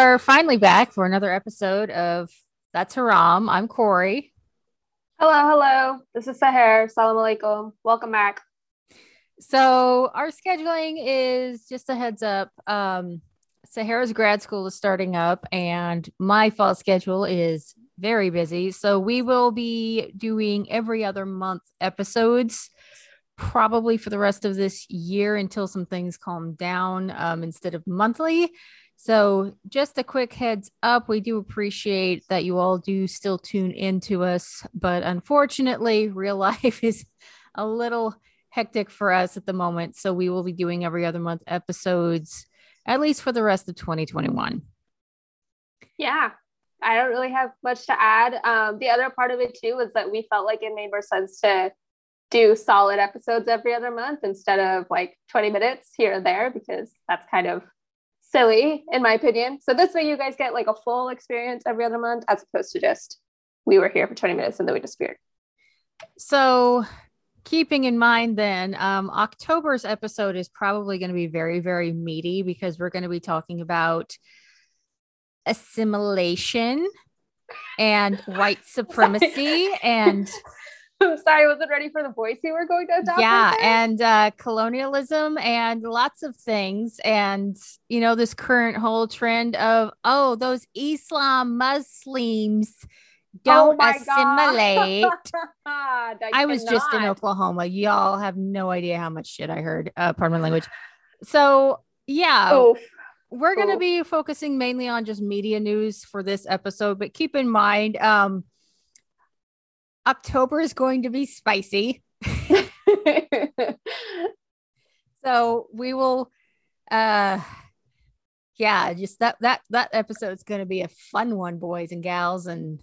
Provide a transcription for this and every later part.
Are finally back for another episode of That's Haram. I'm Corey. Hello, hello. This is Sahar. Salam alaikum. Welcome back. So our scheduling is just a heads up. Um, Sahara's grad school is starting up, and my fall schedule is very busy. So we will be doing every other month episodes, probably for the rest of this year until some things calm down um, instead of monthly. So, just a quick heads up we do appreciate that you all do still tune in to us, but unfortunately, real life is a little hectic for us at the moment. So, we will be doing every other month episodes at least for the rest of 2021. Yeah, I don't really have much to add. Um, the other part of it too was that we felt like it made more sense to do solid episodes every other month instead of like 20 minutes here and there because that's kind of silly in my opinion. So this way you guys get like a full experience every other month as opposed to just we were here for 20 minutes and then we disappeared. So keeping in mind then um, october's episode is probably going to be very very meaty because we're going to be talking about assimilation and white supremacy and sorry, I wasn't ready for the voice you were going to adopt. Yeah, and uh, colonialism and lots of things. And, you know, this current whole trend of, oh, those Islam Muslims don't oh assimilate. I, I was just in Oklahoma. Y'all have no idea how much shit I heard. Uh, pardon my language. So, yeah. Oof. We're going to be focusing mainly on just media news for this episode, but keep in mind, um, October is going to be spicy. so we will uh yeah, just that that that episode's going to be a fun one boys and gals and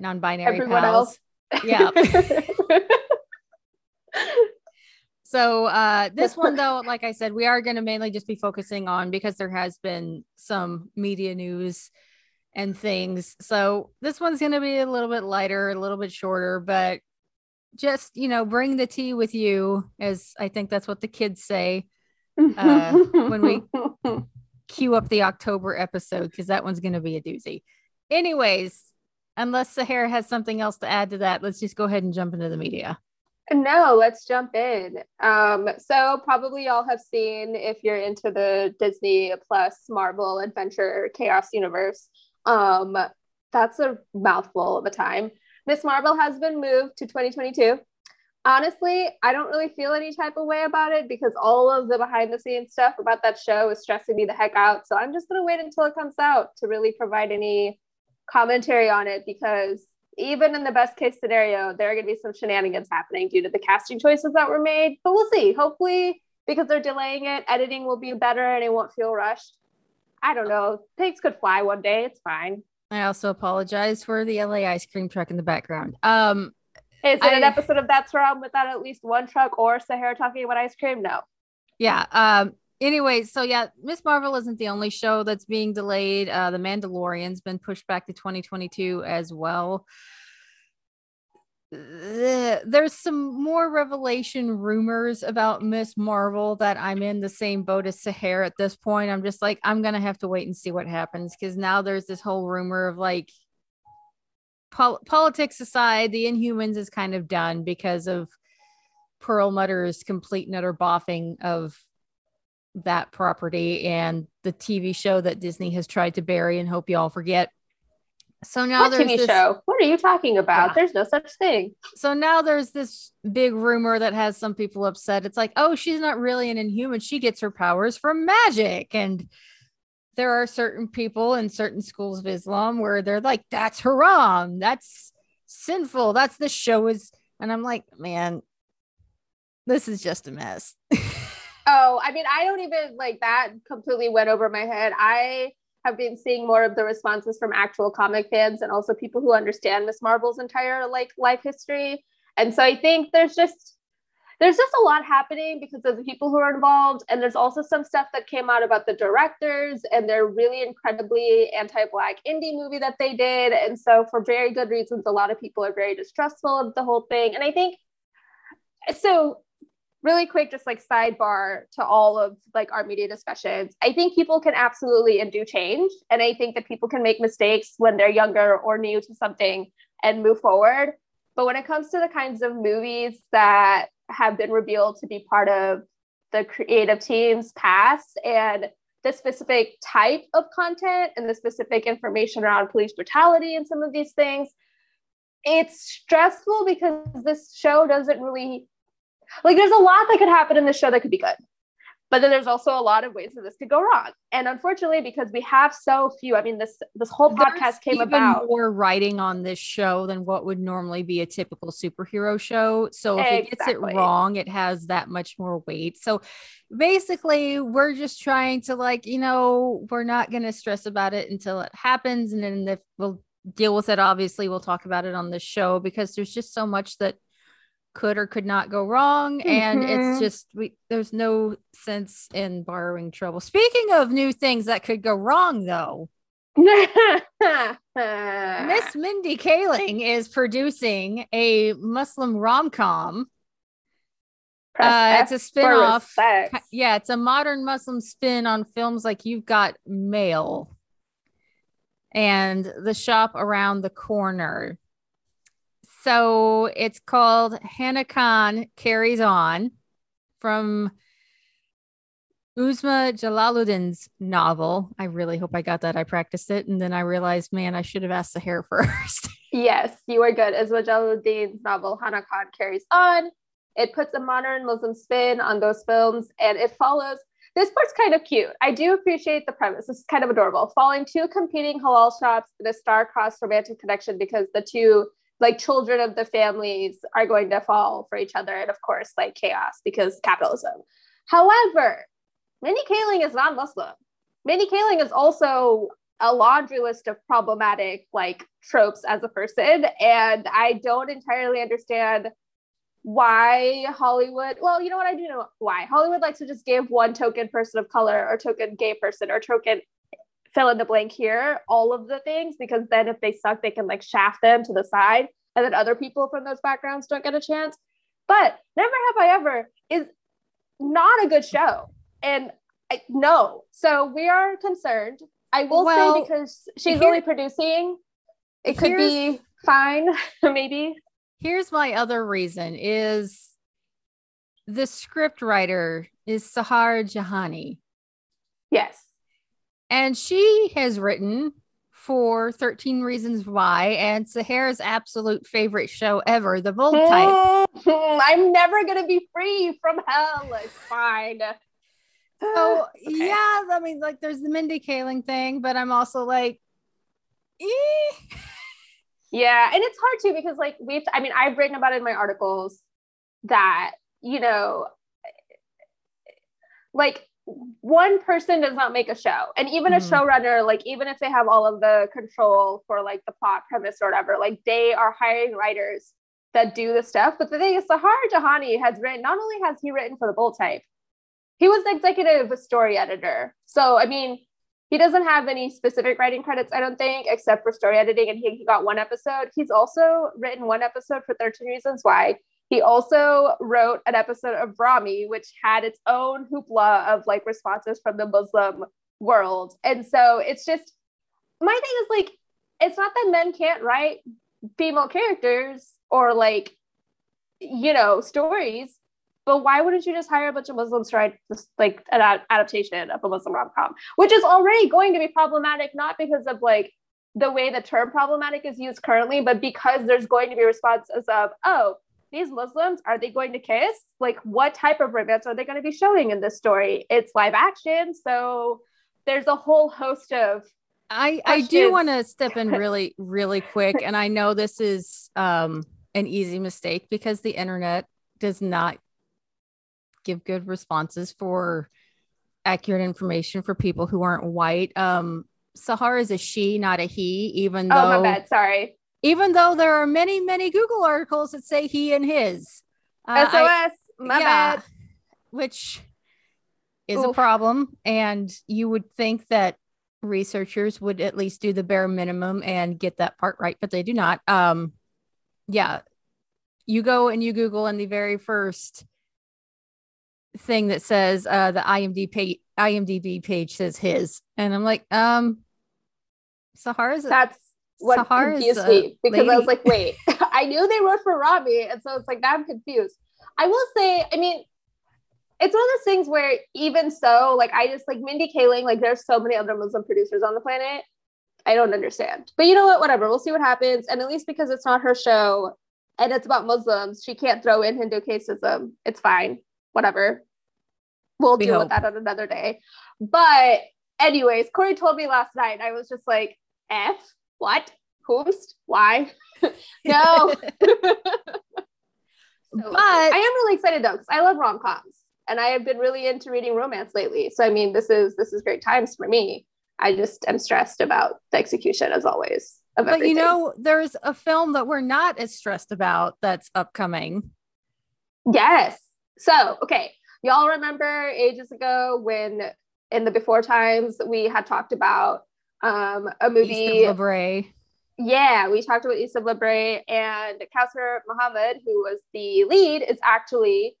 non-binary Everyone pals. Else. Yeah. so uh this one though like I said we are going to mainly just be focusing on because there has been some media news and things. So this one's going to be a little bit lighter, a little bit shorter, but just, you know, bring the tea with you, as I think that's what the kids say uh, when we queue up the October episode, because that one's going to be a doozy. Anyways, unless Sahara has something else to add to that, let's just go ahead and jump into the media. No, let's jump in. Um, so probably y'all have seen if you're into the Disney Plus Marvel Adventure Chaos universe, um, that's a mouthful of a time. Ms. Marvel has been moved to 2022. Honestly, I don't really feel any type of way about it because all of the behind the scenes stuff about that show is stressing me the heck out. So I'm just going to wait until it comes out to really provide any commentary on it because even in the best case scenario, there are going to be some shenanigans happening due to the casting choices that were made. But we'll see. Hopefully, because they're delaying it, editing will be better and it won't feel rushed. I don't know. Pigs could fly one day. It's fine. I also apologize for the LA ice cream truck in the background. Um, is it I, an episode of That's Haram without at least one truck or Sahara talking about ice cream? No. Yeah. Um, anyway, so yeah, Ms. Marvel isn't the only show that's being delayed. Uh, the Mandalorian's been pushed back to 2022 as well there's some more revelation rumors about Ms. Marvel that I'm in the same boat as Sahara at this point. I'm just like, I'm gonna have to wait and see what happens because now there's this whole rumor of like pol- politics aside, the Inhumans is kind of done because of Perlmutter's complete and utter boffing of that property and the TV show that Disney has tried to bury and hope you all forget. So now what there's TV this, show. What are you talking about? Yeah. There's no such thing. So now there's this big rumor that has some people upset. It's like, oh, she's not really an inhuman. She gets her powers from magic. And there are certain people in certain schools of Islam where they're like, that's haram. That's sinful. That's the show is. And I'm like, man, this is just a mess. oh, I mean, I don't even like that completely went over my head. I have been seeing more of the responses from actual comic fans and also people who understand Ms. Marvel's entire like life history. And so I think there's just there's just a lot happening because of the people who are involved. And there's also some stuff that came out about the directors and their really incredibly anti-black indie movie that they did. And so for very good reasons, a lot of people are very distrustful of the whole thing. And I think so really quick, just like sidebar to all of like our media discussions. I think people can absolutely and do change. And I think that people can make mistakes when they're younger or new to something and move forward. But when it comes to the kinds of movies that have been revealed to be part of the creative team's past and the specific type of content and the specific information around police brutality and some of these things, it's stressful because this show doesn't really like there's a lot that could happen in this show that could be good but then there's also a lot of ways that this could go wrong. And unfortunately because we have so few i mean this this whole podcast there's came about more writing on this show than what would normally be a typical superhero show. So if exactly. it gets it wrong it has that much more weight. So basically we're just trying to like you know we're not going to stress about it until it happens. And then if we'll deal with it obviously we'll talk about it on the show because there's just so much that could or could not go wrong. And mm-hmm. it's just we there's no sense in borrowing trouble. Speaking of new things that could go wrong though miss mindy kaling is producing a muslim rom-com. Uh, it's a spin-off. yeah it's a modern muslim spin on films like you've got mail and the shop around the corner so it's called Hana Khan Carries On from Uzma Jalaluddin's novel. I really hope I got that. I practiced it and then I realized, man, I should have asked Sahar first. yes, you are good. Uzma Jalaluddin's novel Hana Khan Carries On. It puts a modern Muslim spin on those films and it follows. This part's kind of cute. I do appreciate the premise. Is kind of adorable. Following two competing halal shops in a star-crossed romantic connection because the two like children of the families are going to fall for each other and of course like chaos because capitalism. However mindy kaling is non-muslim mindy kaling is also a laundry list of problematic like tropes as a person and i don't entirely understand why hollywood well you know what i do know why. Hollywood likes to just give one token person of color or token gay person or token fill in the blank here, all of the things, because then if they suck, they can like shaft them to the side, and then other people from those backgrounds don't get a chance. But Never Have I Ever is not a good show. And I, no, so we are concerned. I will well, say because she's here, only producing, it could be fine, maybe. Here's my other reason is the script writer is Sahar Jahani. Yes. And she has written for 13 Reasons Why and Sahara's absolute favorite show ever, The Bold Type. I'm never going to be free from hell. It's fine. So, okay. yeah, I mean, like, there's the Mindy Kaling thing, but I'm also like, eh. Yeah. And it's hard too because, like, we've, I mean, I've written about it in my articles that, you know, like one person does not make a show. And even mm-hmm. a showrunner like even if they have all of the control for like the plot premise or whatever like they are hiring writers that do the stuff. But the thing is sahar jahani has written not only has he written for the bold type he was the executive story editor. So i mean he doesn't have any specific writing credits i don't think except for story editing and he, he got one episode. He's also written one episode for 13 reasons why he also wrote an episode of Ramy, which had its own hoopla of like responses from the Muslim world. And so it's just my thing is like, it's not that men can't write female characters or like, you know, stories, but why wouldn't you just hire a bunch of Muslims to write just like an adaptation of a Muslim rom com, which is already going to be problematic, not because of like the way the term problematic is used currently, but because there's going to be responses of, oh, these Muslims, are they going to kiss? Like, what type of romance are they going to be showing in this story? It's live action. So there's a whole host of. I, I do want to step in really, really quick. And I know this is um, an easy mistake because the internet does not give good responses for accurate information for people who aren't white. Um, Sahar is a she, not a he, even though. Oh, my bad. Sorry even though there are many, many Google articles that say he and his. Uh, SOS, I, my yeah, bad. Which is Oof. a problem. And you would think that researchers would at least do the bare minimum and get that part right, but they do not. Um, yeah. You go and you Google, and the very first thing that says uh, the IMDb page, IMDb page says his, and I'm like, um, Sahara's. That's what Sahara's confused me because I was like, wait, I knew they wrote for Ramy, and so it's like now I'm confused. I will say, I mean, it's one of those things where even so, like I just like Mindy Kaling, like there's so many other Muslim producers on the planet. I don't understand. But you know what? Whatever. We'll see what happens. And at least because it's not her show and it's about Muslims, she can't throw in Hindu casteism. It's fine. Whatever. We'll We deal hope. with that on another day. But anyways, Corey told me last night. and I was just like, F? What? Whomst? Why? no. So, But- I am really excited though because I love rom coms and I have been really into reading romance lately. So I mean, this is this is great times for me. I just am stressed about the execution as always. Of but everything. you know, there's a film that we're not as stressed about that's upcoming. yes. So okay, y'all remember ages ago when in the before times we had talked about um a movie East of La Yeah, we talked about East of La Brea and Kausar Mohammed, who was the lead, is actually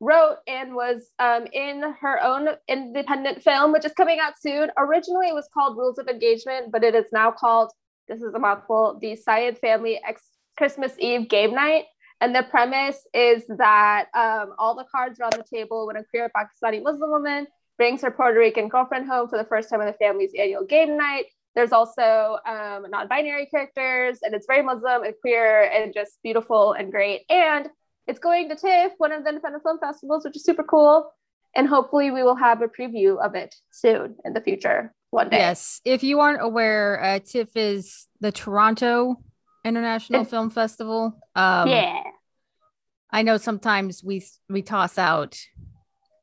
wrote and was um, in her own independent film, which is coming out soon. Originally, it was called Rules of Engagement, but it is now called, this is a mouthful, the Syed Family Ex- Christmas Eve Game Night. And the premise is that um, all the cards are on the table when a queer Pakistani Muslim woman brings her Puerto Rican girlfriend home for the first time on the family's annual game night. There's also um, non-binary characters, and it's very Muslim and queer and just beautiful and great. And it's going to TIFF, one of the independent film festivals, which is super cool. And hopefully, we will have a preview of it soon in the future, one day. Yes. If you aren't aware, uh, TIFF is the Toronto International It's- Film Festival. Um, yeah. I know sometimes we we toss out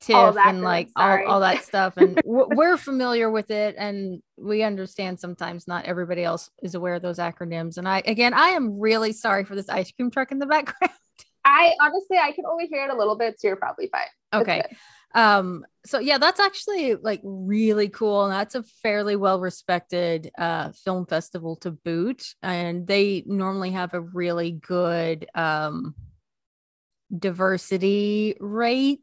TIFF and like all, all that stuff, and w- we're familiar with it, and we understand sometimes not everybody else is aware of those acronyms. And I again, I am really sorry for this ice cream truck in the background. I honestly, I can only hear it a little bit, so you're probably fine. Okay. um so yeah that's actually like really cool and that's a fairly well respected uh film festival to boot and they normally have a really good um diversity rate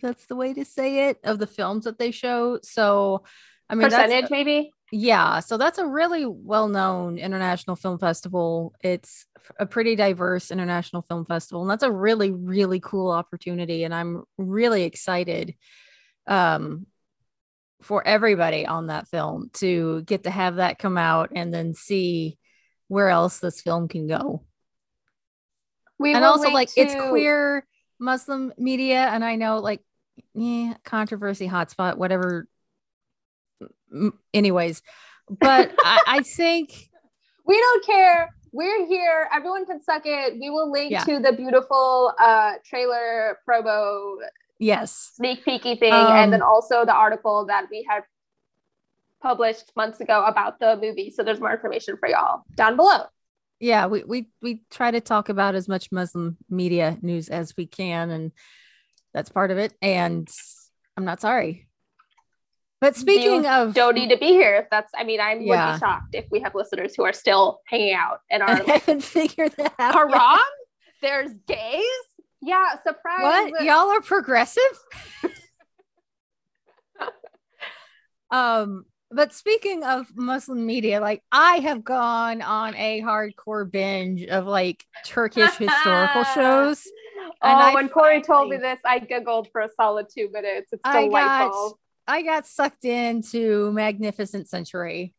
that's the way to say it of the films that they show so i mean that's Percentage, maybe? yeah, so that's a really well-known international film festival. It's a pretty diverse international film festival, and that's a really, really cool opportunity. And I'm really excited um, for everybody on that film to get to have that come out and then see where else this film can go. We and also, like, it's queer Muslim media, and I know, like, yeah, controversy hotspot, whatever. Anyways, but I, I think We don't care. We're here. Everyone can suck it. We will link Yeah. to the beautiful uh, trailer promo yes, sneak peeky thing, Um, and then also the article that we had published months ago about the movie. So there's more information for y'all down below. Yeah, we we we try to talk about as much Muslim media news as we can, and that's part of it. And I'm not sorry. But speaking You of Don't need to be here if that's. I mean, I would Yeah. be shocked if we have listeners who are still hanging out and are like, haven't figured that out. yet. haram. There's gays. Yeah, surprise. What? Y'all are progressive? um, but speaking of Muslim media, like I have gone on a hardcore binge of like Turkish historical shows. Oh, And I when Corey told me this, I giggled for a solid two minutes. It's I delightful. got I got sucked into Magnificent Century,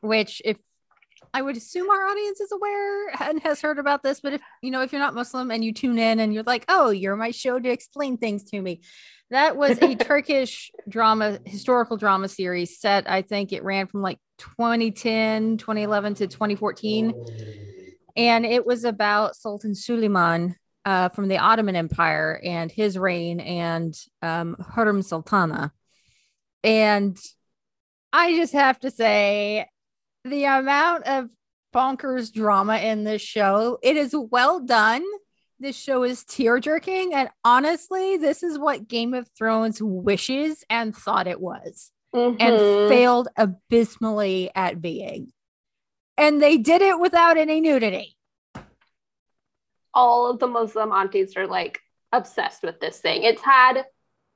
which if I would assume our audience is aware and has heard about this, but if you know, if you're not Muslim and you tune in and you're like, oh, you're my show to explain things to me. That was a Turkish drama, historical drama series set. I think it ran from like 2010, 2011 to 2014. And it was about Sultan Suleiman uh, from the Ottoman Empire and his reign and um, Hurrem Sultana. And I just have to say, the amount of bonkers drama in this show, it is well done. This show is tear jerking. And honestly, this is what Game of Thrones wishes and thought it was and Mhm. failed abysmally at being. And they did it without any nudity. all of the Muslim aunties are like, obsessed with this thing. It's had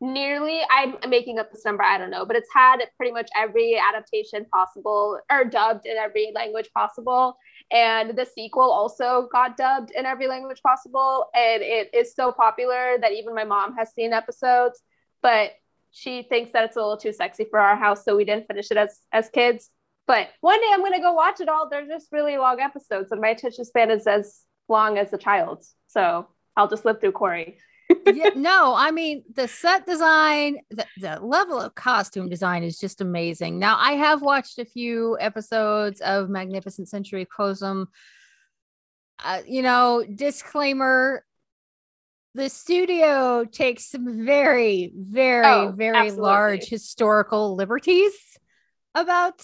nearly I'm making up this number, I don't know, but it's had pretty much every adaptation possible or dubbed in every language possible. And the sequel also got dubbed in every language possible. And it is so popular that even my mom has seen episodes, but she thinks that it's a little too sexy for our house, so we didn't finish it as as kids. But one day I'm gonna go watch it all. They're just really long episodes, and my attention span is as long as a child's. So I'll just live through Corey. Yeah, no, I mean the set design, the, the level of costume design is just amazing. Now I have watched a few episodes of Magnificent Century Kosem. Uh, you know, disclaimer: the studio takes some very, very, oh, very absolutely. large historical liberties about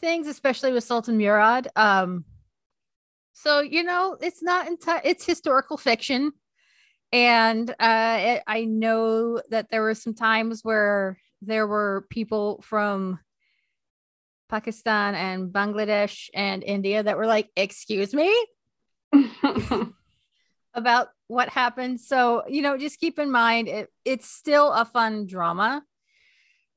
things, especially with Sultan Murad. Um, so you know, it's not entire; it's historical fiction and uh, it, I know that there were some times where there were people from Pakistan and Bangladesh and India that were like, "Excuse me," about what happened. So you know, just keep in mind it, it's still a fun drama,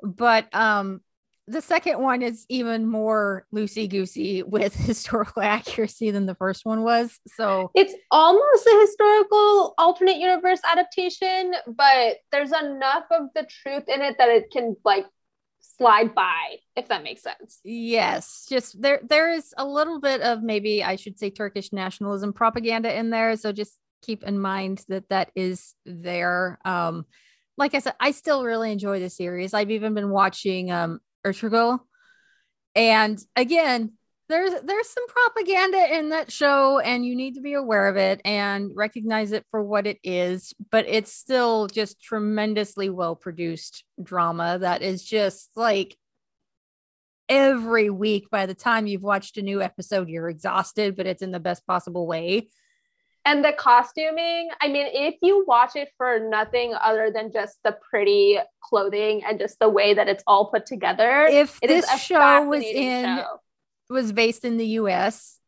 but um, the second one is even more loosey goosey with historical accuracy than the first one was. So it's almost a historical alternate universe adaptation, but there's enough of the truth in it that it can like slide by, if that makes sense. Yes, just there there is a little bit of maybe I should say Turkish nationalism propaganda in there. So just keep in mind that that is there. Um, like I said, I still really enjoy the series. I've even been watching um Ertugrul. And again, there's there's some propaganda in that show and you need to be aware of it and recognize it for what it is but it's still just tremendously well produced drama that is just like every week by the time you've watched a new episode you're exhausted but it's in the best possible way and the costuming i mean if you watch it for nothing other than just the pretty clothing and just the way that it's all put together if this show was in show. was based in the us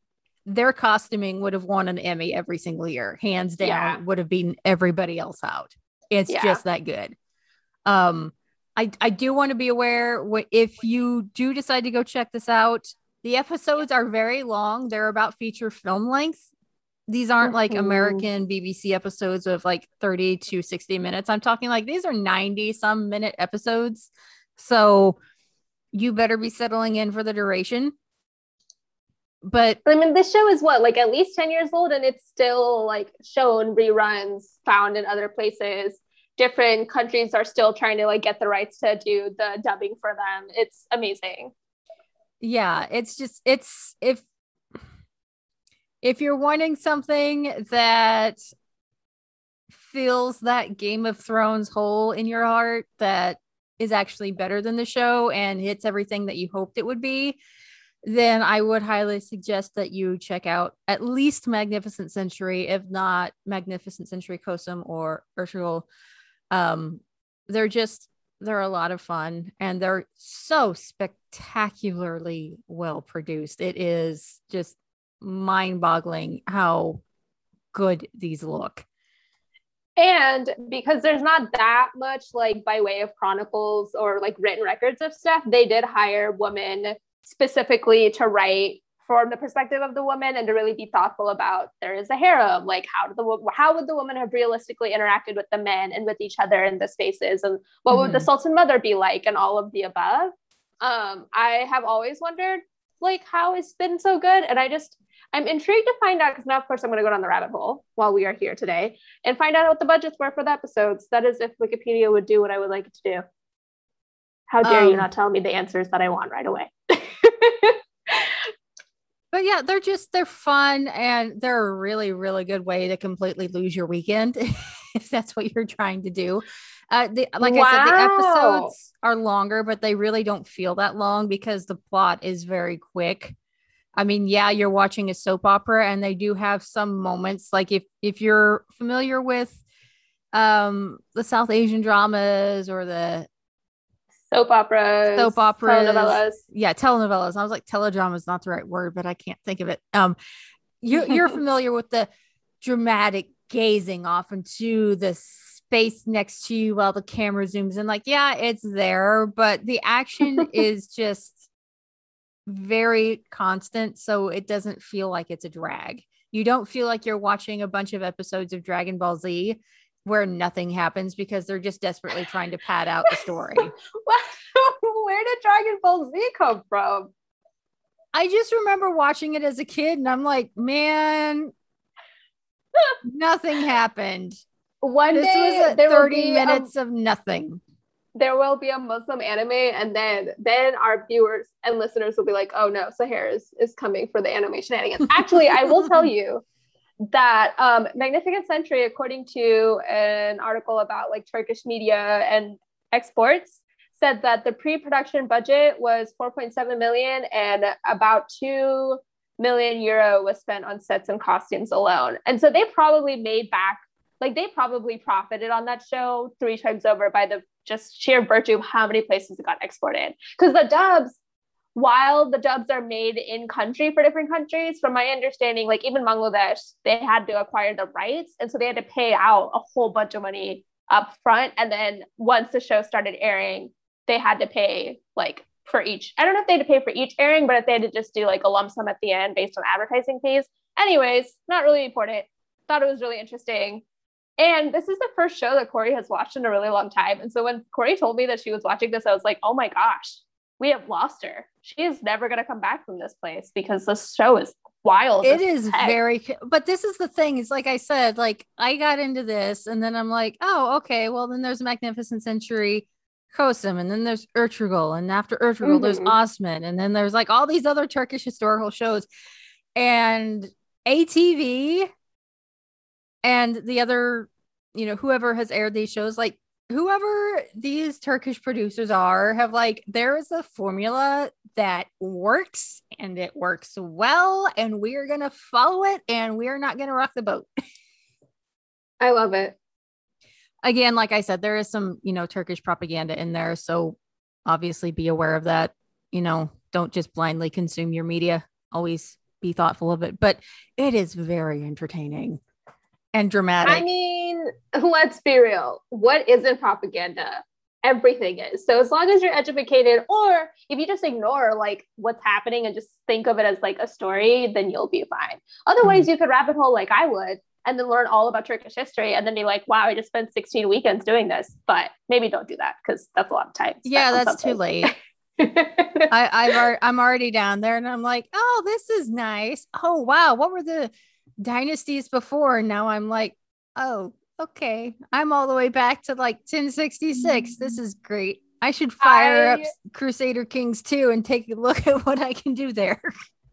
their costuming would have won an emmy every single year hands down yeah. would have beaten everybody else out it's yeah. just that good um i i do want to be aware what if you do decide to go check this out the episodes are very long they're about feature film length these aren't like mm-hmm. American BBC episodes of like 30 to 60 minutes. I'm talking like these are 90 some minute episodes. So you better be settling in for the duration. But I mean, this show is what, like at least 10 years old, and it's still like shown reruns found in other places. Different countries are still trying to like get the rights to do the dubbing for them. It's amazing. Yeah, it's just, it's, if if you're wanting something that fills that Game of Thrones hole in your heart that is actually better than the show and hits everything that you hoped it would be, then I would highly suggest that you check out at least Magnificent Century, if not Magnificent Century Kosem or Ertugrul. Um, they're just they're a lot of fun and they're so spectacularly well produced. It is just mind boggling how good these look. And because there's not that much like by way of chronicles or like written records of stuff, they did hire women specifically to write from the perspective of the woman and to really be thoughtful about there is a harem like how did the how would the woman have realistically interacted with the men and with each other in the spaces and what mm-hmm. would the mm-hmm. sultan mother be like and all of the above um i have always wondered like how it's been so good and i just I'm intrigued to find out because now, of course, I'm going to go down the rabbit hole while we are here today and find out what the budgets were for the episodes. That is, if Wikipedia would do what I would like it to do. How dare um, you not tell me the answers that I want right away? but yeah, they're just they're fun and they're a really really good way to completely lose your weekend if that's what you're trying to do. Uh, the, like wow. I said, the episodes are longer, but they really don't feel that long because the plot is very quick. I mean, yeah, you're watching a soap opera and they do have some moments like if if you're familiar with um the South Asian dramas or the soap operas, soap operas, telenovelas. Yeah, telenovelas. I was like teledrama is not the right word, but I can't think of it. Um you you're familiar with the dramatic gazing off into the space next to you while the camera zooms in. Like, yeah, it's there, but the action is just very constant. So it doesn't feel like it's a drag. You don't feel like you're watching a bunch of episodes of Dragon Ball Z where nothing happens because they're just desperately trying to pad out the story. Where did Dragon Ball Z come from? I just remember watching it as a kid and I'm like, man, nothing happened. One this day was a 30 um, minutes a, of nothing. There will be a Muslim anime, and then then our viewers and listeners will be like, oh no, Sahara is, is coming for the anime shenanigans. Actually, I will tell you that um, Magnificent Century, according to an article about like Turkish media and exports, said that the pre-production budget was 4.7 million and about 2 million euro was spent on sets and costumes alone. And so they probably made back like they probably profited on that show three times over by the just sheer virtue of how many places it got exported. Because the dubs while the dubs are made in country for different countries, from my understanding, like even Bangladesh, they had to acquire the rights. And so they had to pay out a whole bunch of money up front. And then once the show started airing, they had to pay like for each. I don't know if they had to pay for each airing, but if they had to just do like a lump sum at the end based on advertising fees. Anyways, not really important. Thought it was really interesting. And this is the first show that Corey has watched in a really long time. And so when Corey told me that she was watching this, I was like, oh my gosh, we have lost her. She is never going to come back from this place because this show is wild. It is heck. very, but this is the thing. It's like I said, like I got into this and then I'm like, oh, okay. Well, then there's Magnificent Century Kosem, and then there's Ertugrul, and after Ertugrul, mm-hmm. there's Osman, and then there's like all these other Turkish historical shows. And ATV and the other, you know, whoever has aired these shows, like whoever these Turkish producers are have like there is a formula that works and it works well and we're going to follow it and we're not going to rock the boat. I love it. Again, like I said there is some, you know, Turkish propaganda in there, so obviously be aware of that. You know, don't just blindly consume your media. Always be thoughtful of it, but it is very entertaining and dramatic. I mean, let's be real. What isn't propaganda? Everything is. So as long as you're educated, or if you just ignore like what's happening and just think of it as like a story, then you'll be fine. Otherwise, mm-hmm. you could rabbit hole like I would and then learn all about Turkish history and then be like, wow, I just spent 16 weekends doing this. But maybe don't do that because that's a lot of time. Yeah, that's something. too late. I, I've I'm already down there and I'm like, oh, this is nice. Oh wow, what were the dynasties before. And now I'm like, oh, okay. I'm all the way back to like 1066. This is great. I should fire I up Crusader Kings 2 and take a look at what I can do there.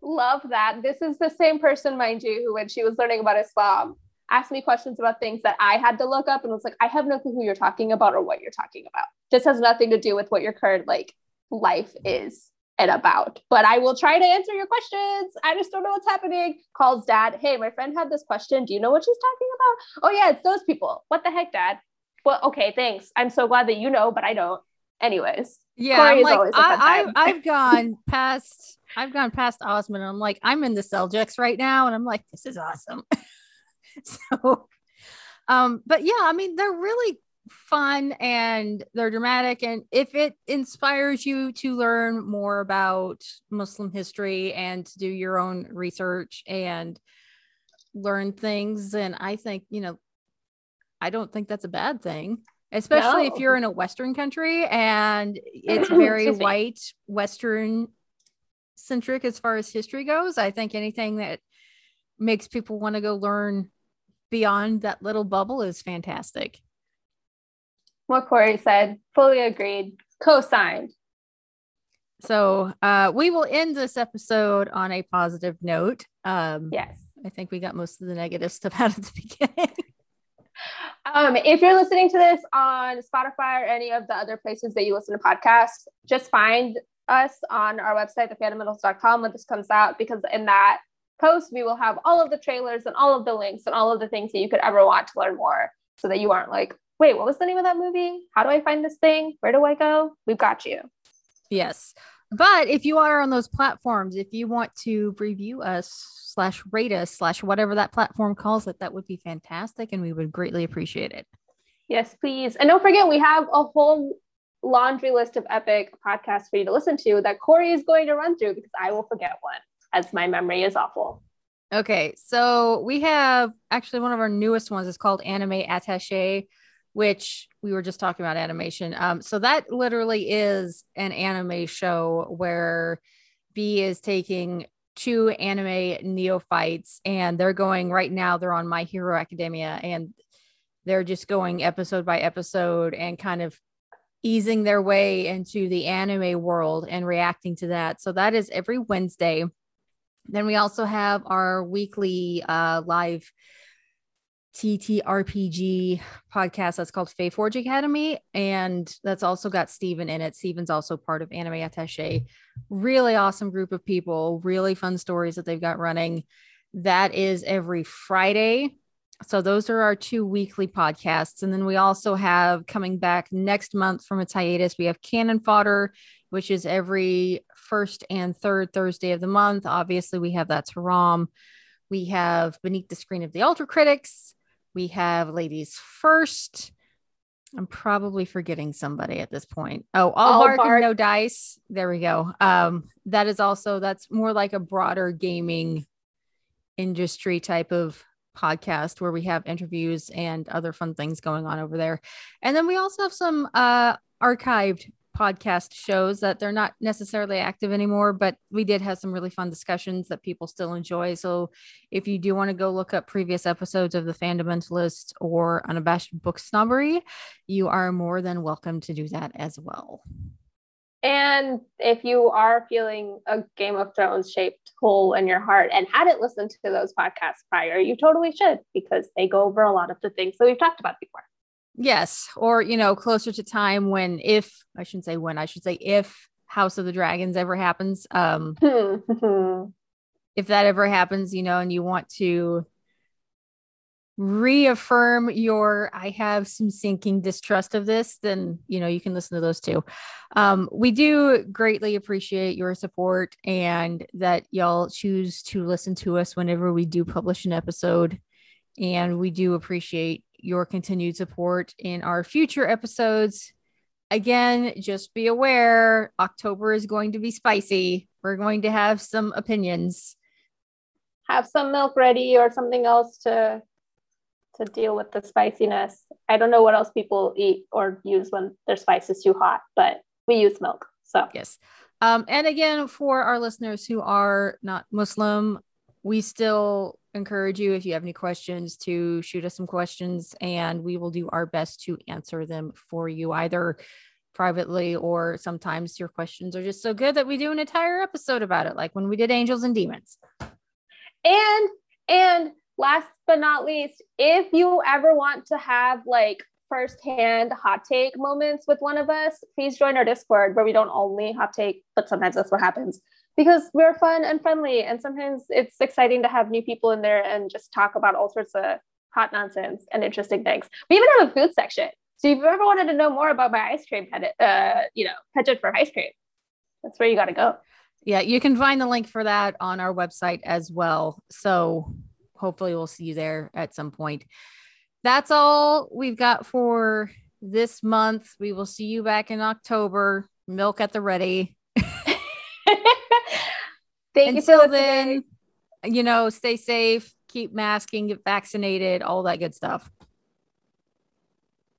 Love that. This is the same person, mind you, who, when she was learning about Islam, asked me questions about things that I had to look up and was like, I have no clue who you're talking about or what you're talking about. This has nothing to do with what your current like life is and about. But I will try to answer your questions. I just don't know what's happening. Calls dad. Hey, my friend had this question. Do you know what she's talking about? Oh, yeah, it's those people. What the heck, dad? Well, okay, thanks. I'm so glad that you know, but I don't. Anyways. Yeah, I'm like, I, I, I've gone past, I've gone past Osman. I'm like, I'm in the Seljuks right now. And I'm like, this is awesome. so, um, but yeah, I mean, they're really fun and they're dramatic. And if it inspires you to learn more about Muslim history and to do your own research and learn things, then I think, you know, I don't think that's a bad thing, especially no. if you're in a Western country and it's very white, Western centric as far as history goes. I think anything that makes people want to go learn beyond that little bubble is fantastic what Corey said. Fully agreed. Co-signed. So uh, we will end this episode on a positive note. Um, yes. I think we got most of the negative stuff out at the beginning. um, if you're listening to this on Spotify or any of the other places that you listen to podcasts, just find us on our website, thefandomentals.com, when this comes out, because in that post, we will have all of the trailers and all of the links and all of the things that you could ever want to learn more so that you aren't like, wait, what was the name of that movie? How do I find this thing? Where do I go? We've got you. Yes. but if you are on those platforms, if you want to review us slash rate us slash whatever that platform calls it, that would be fantastic, and we would greatly appreciate it. Yes, please. And don't forget, we have a whole laundry list of epic podcasts for you to listen to that Corey is going to run through because I will forget one as my memory is awful. Okay, so we have actually one of our newest ones is called Anime Attache, which we were just talking about animation. Um, so that literally is an anime show where B is taking two anime neophytes and they're going right now, they're on My Hero Academia and they're just going episode by episode and kind of easing their way into the anime world and reacting to that. So that is every Wednesday. Then we also have our weekly uh, live TTRPG podcast that's called Fae Forge Academy. And that's also got Steven in it. Steven's also part of Anime Attache. Really awesome group of people, really fun stories that they've got running. That is every Friday. So those are our two weekly podcasts. And then we also have coming back next month from its hiatus, we have Cannon Fodder, which is every first and third Thursday of the month. Obviously, we have That's Haram. We have Beneath the Screen of the Ultra Critics. We have Ladies First. I'm probably forgetting somebody at this point. Oh, all, all bark, bark, and no dice. There we go. Um, that is also that's more like a broader gaming industry type of podcast where we have interviews and other fun things going on over there. And then we also have some uh archived podcast shows that they're not necessarily active anymore, but we did have some really fun discussions that people still enjoy. So if you do want to go look up previous episodes of The Fundamentalist or Unabashed Book Snobbery, you are more than welcome to do that as well. And if you are feeling a Game of Thrones shaped hole in your heart and hadn't listened to those podcasts prior, you totally should because they go over a lot of the things that we've talked about before. Yes. Or, you know, closer to time when, if I shouldn't say when, I should say if House of the Dragons ever happens. Um, if that ever happens, you know, and you want to reaffirm your I have some sinking distrust of this, then you know you can listen to those too. Um, we do greatly appreciate your support and that y'all choose to listen to us whenever we do publish an episode. And we do appreciate your continued support in our future episodes. Again, just be aware October is going to be spicy. We're going to have some opinions. Have some milk ready or something else to to deal with the spiciness. I don't know what else people eat or use when their spice is too hot, but we use milk. So yes. Um, and again, for our listeners who are not Muslim, we still encourage you if you have any questions to shoot us some questions and we will do our best to answer them for you either privately or sometimes your questions are just so good that we do an entire episode about it like when we did angels and demons. And and last but not least if you ever want to have like firsthand hot take moments with one of us please join our discord where we don't only hot take but sometimes that's what happens because we're fun and friendly and sometimes it's exciting to have new people in there and just talk about all sorts of hot nonsense and interesting things. We even have a food section. So if you ever wanted to know more about my ice cream pet uh you know penchant for ice cream. That's where you got to go. Yeah you can find the link for that on our website as well. So hopefully we'll see you there at some point. That's all we've got for this month. We will see you back in october. Milk at the ready Thank Until you then, you know, stay safe, keep masking, get vaccinated, all that good stuff.